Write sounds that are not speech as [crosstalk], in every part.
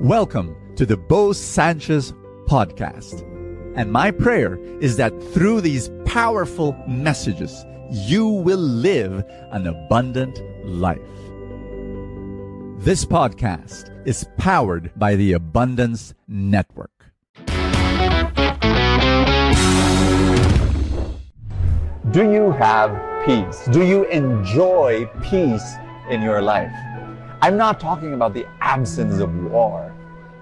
Welcome to the Bo Sanchez podcast. And my prayer is that through these powerful messages, you will live an abundant life. This podcast is powered by the Abundance Network. Do you have peace? Do you enjoy peace in your life? I'm not talking about the absence of war.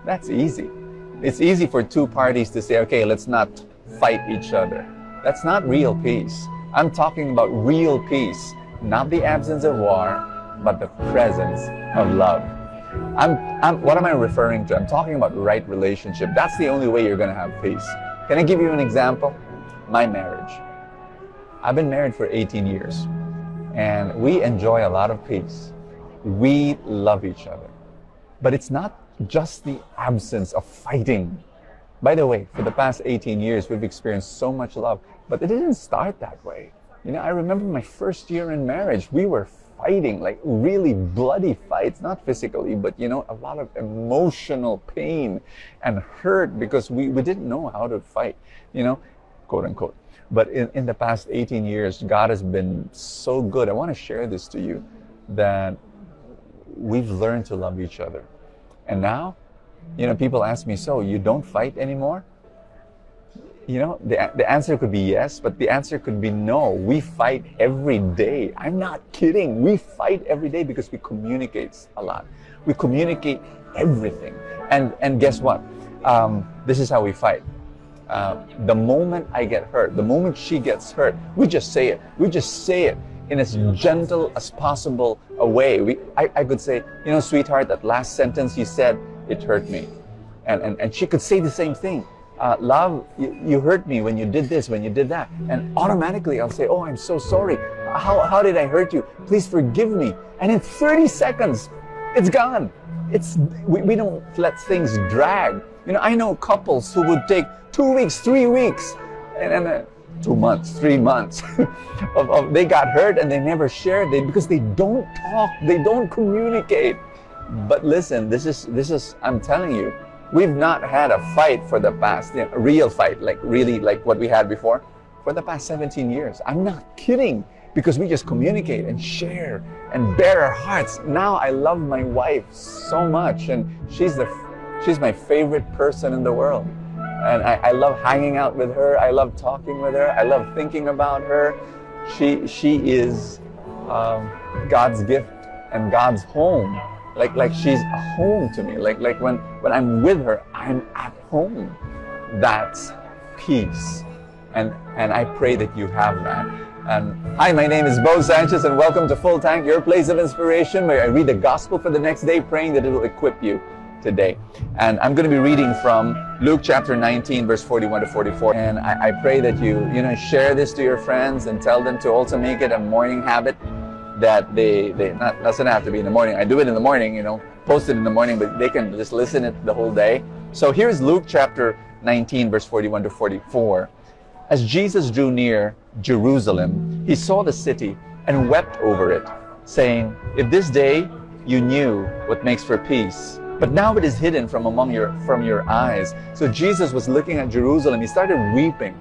That's easy. It's easy for two parties to say, okay, let's not fight each other. That's not real peace. I'm talking about real peace, not the absence of war, but the presence of love. I'm, I'm, what am I referring to? I'm talking about right relationship. That's the only way you're going to have peace. Can I give you an example? My marriage. I've been married for 18 years, and we enjoy a lot of peace we love each other. But it's not just the absence of fighting. By the way, for the past 18 years, we've experienced so much love, but it didn't start that way. You know, I remember my first year in marriage, we were fighting, like really bloody fights, not physically, but you know, a lot of emotional pain and hurt because we, we didn't know how to fight, you know, quote unquote. But in, in the past 18 years, God has been so good. I want to share this to you that we've learned to love each other. And now, you know, people ask me, so you don't fight anymore? You know, the, the answer could be yes, but the answer could be no. We fight every day. I'm not kidding. We fight every day because we communicate a lot. We communicate everything. And, and guess what? Um, this is how we fight. Uh, the moment I get hurt, the moment she gets hurt, we just say it. We just say it in as gentle as possible a way. We, I, I could say, you know, sweetheart, that last sentence you said, it hurt me. And, and, and she could say the same thing. Uh, love, you, you hurt me when you did this, when you did that. And automatically I'll say, oh, I'm so sorry. How, how did I hurt you? Please forgive me. And in 30 seconds, it's gone. It's, we, we don't let things drag. You know, I know couples who would take two weeks, three weeks, and, and uh, two months, three months. [laughs] of, of, they got hurt and they never shared it because they don't talk, they don't communicate. But listen, this is this is I'm telling you, we've not had a fight for the past, you know, a real fight, like really like what we had before, for the past 17 years. I'm not kidding because we just communicate and share and bare our hearts. Now I love my wife so much and she's the she's my favorite person in the world. And I, I love hanging out with her. I love talking with her. I love thinking about her. She, she is um, God's gift and God's home. Like, like she's a home to me. Like, like when, when I'm with her, I'm at home. That's peace. And, and I pray that you have that. And hi, my name is Bo Sanchez, and welcome to Full Tank, your place of inspiration, where I read the gospel for the next day, praying that it will equip you today. And I'm going to be reading from Luke chapter 19, verse 41 to 44. And I, I pray that you, you know, share this to your friends and tell them to also make it a morning habit that they, they not doesn't have to be in the morning. I do it in the morning, you know, post it in the morning, but they can just listen it the whole day. So here's Luke chapter 19, verse 41 to 44. As Jesus drew near Jerusalem, he saw the city and wept over it, saying, If this day you knew what makes for peace, but now it is hidden from among your from your eyes. So Jesus was looking at Jerusalem. He started weeping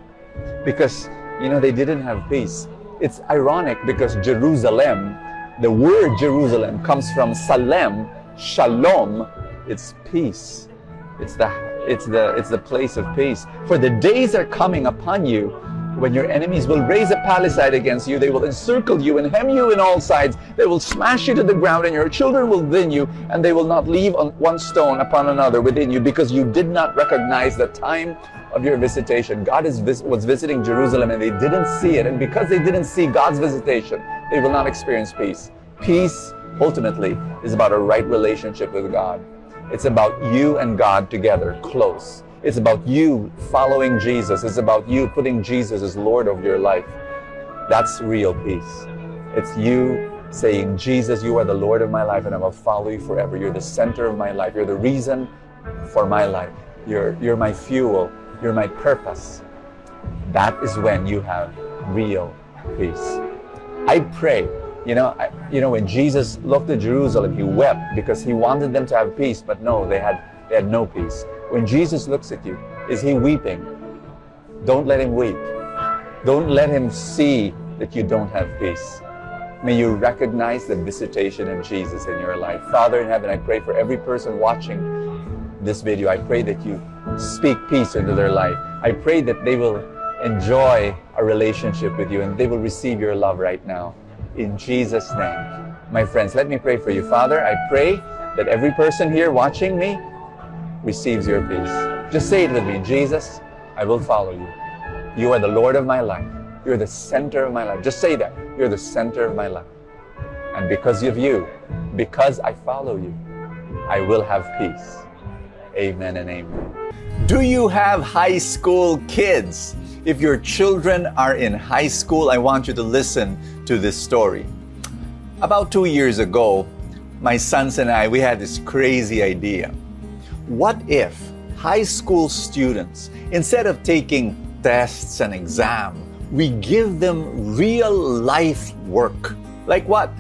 because you know they didn't have peace. It's ironic because Jerusalem, the word Jerusalem comes from Salem, Shalom, it's peace. It's the it's the it's the place of peace. For the days are coming upon you when your enemies will raise a palisade against you, they will encircle you and hem you in all sides. They will smash you to the ground, and your children will within you, and they will not leave one stone upon another within you, because you did not recognize the time of your visitation. God is vis- was visiting Jerusalem, and they didn't see it. And because they didn't see God's visitation, they will not experience peace. Peace, ultimately, is about a right relationship with God. It's about you and God together, close. It's about you following Jesus. It's about you putting Jesus as Lord of your life. That's real peace. It's you saying, Jesus, you are the Lord of my life and I will follow you forever. You're the center of my life. You're the reason for my life. You're, you're my fuel. You're my purpose. That is when you have real peace. I pray, you know, I, you know, when Jesus looked at Jerusalem, he wept because he wanted them to have peace, but no, they had They had no peace. When Jesus looks at you, is he weeping? Don't let him weep. Don't let him see that you don't have peace. May you recognize the visitation of Jesus in your life. Father in heaven, I pray for every person watching this video. I pray that you speak peace into their life. I pray that they will enjoy a relationship with you and they will receive your love right now. In Jesus' name. My friends, let me pray for you. Father, I pray that every person here watching me receives your peace. Just say it with me Jesus, I will follow you. You are the Lord of my life. You're the center of my life. Just say that. You're the center of my life. And because of you, because I follow you, I will have peace. Amen and amen. Do you have high school kids? If your children are in high school, I want you to listen to this story. About two years ago, my sons and I, we had this crazy idea. What if high school students, instead of taking tests and exams, we give them real life work. Like what?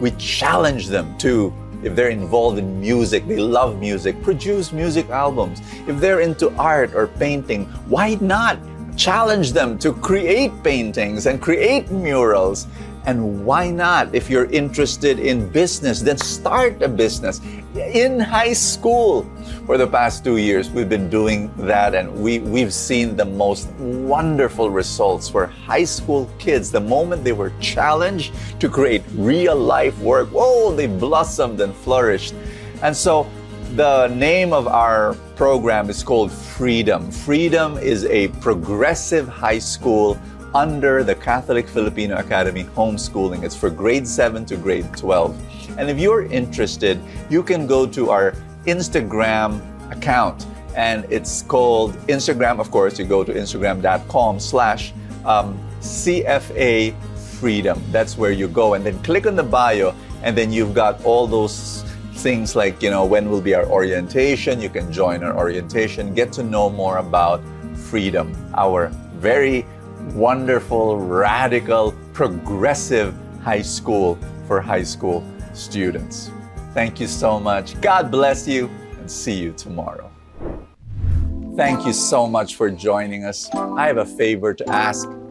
We challenge them to, if they're involved in music, they love music, produce music albums. If they're into art or painting, why not challenge them to create paintings and create murals? And why not? If you're interested in business, then start a business in high school. For the past two years, we've been doing that, and we, we've seen the most wonderful results for high school kids. The moment they were challenged to create real life work, whoa, they blossomed and flourished. And so, the name of our program is called Freedom. Freedom is a progressive high school under the Catholic Filipino Academy homeschooling. It's for grade 7 to grade 12. And if you're interested, you can go to our Instagram account and it's called Instagram, of course, you go to instagram.com slash um, CFA Freedom. That's where you go and then click on the bio and then you've got all those things like, you know, when will be our orientation? You can join our orientation, get to know more about freedom, our very wonderful, radical, progressive high school for high school students. Thank you so much. God bless you and see you tomorrow. Thank you so much for joining us. I have a favor to ask.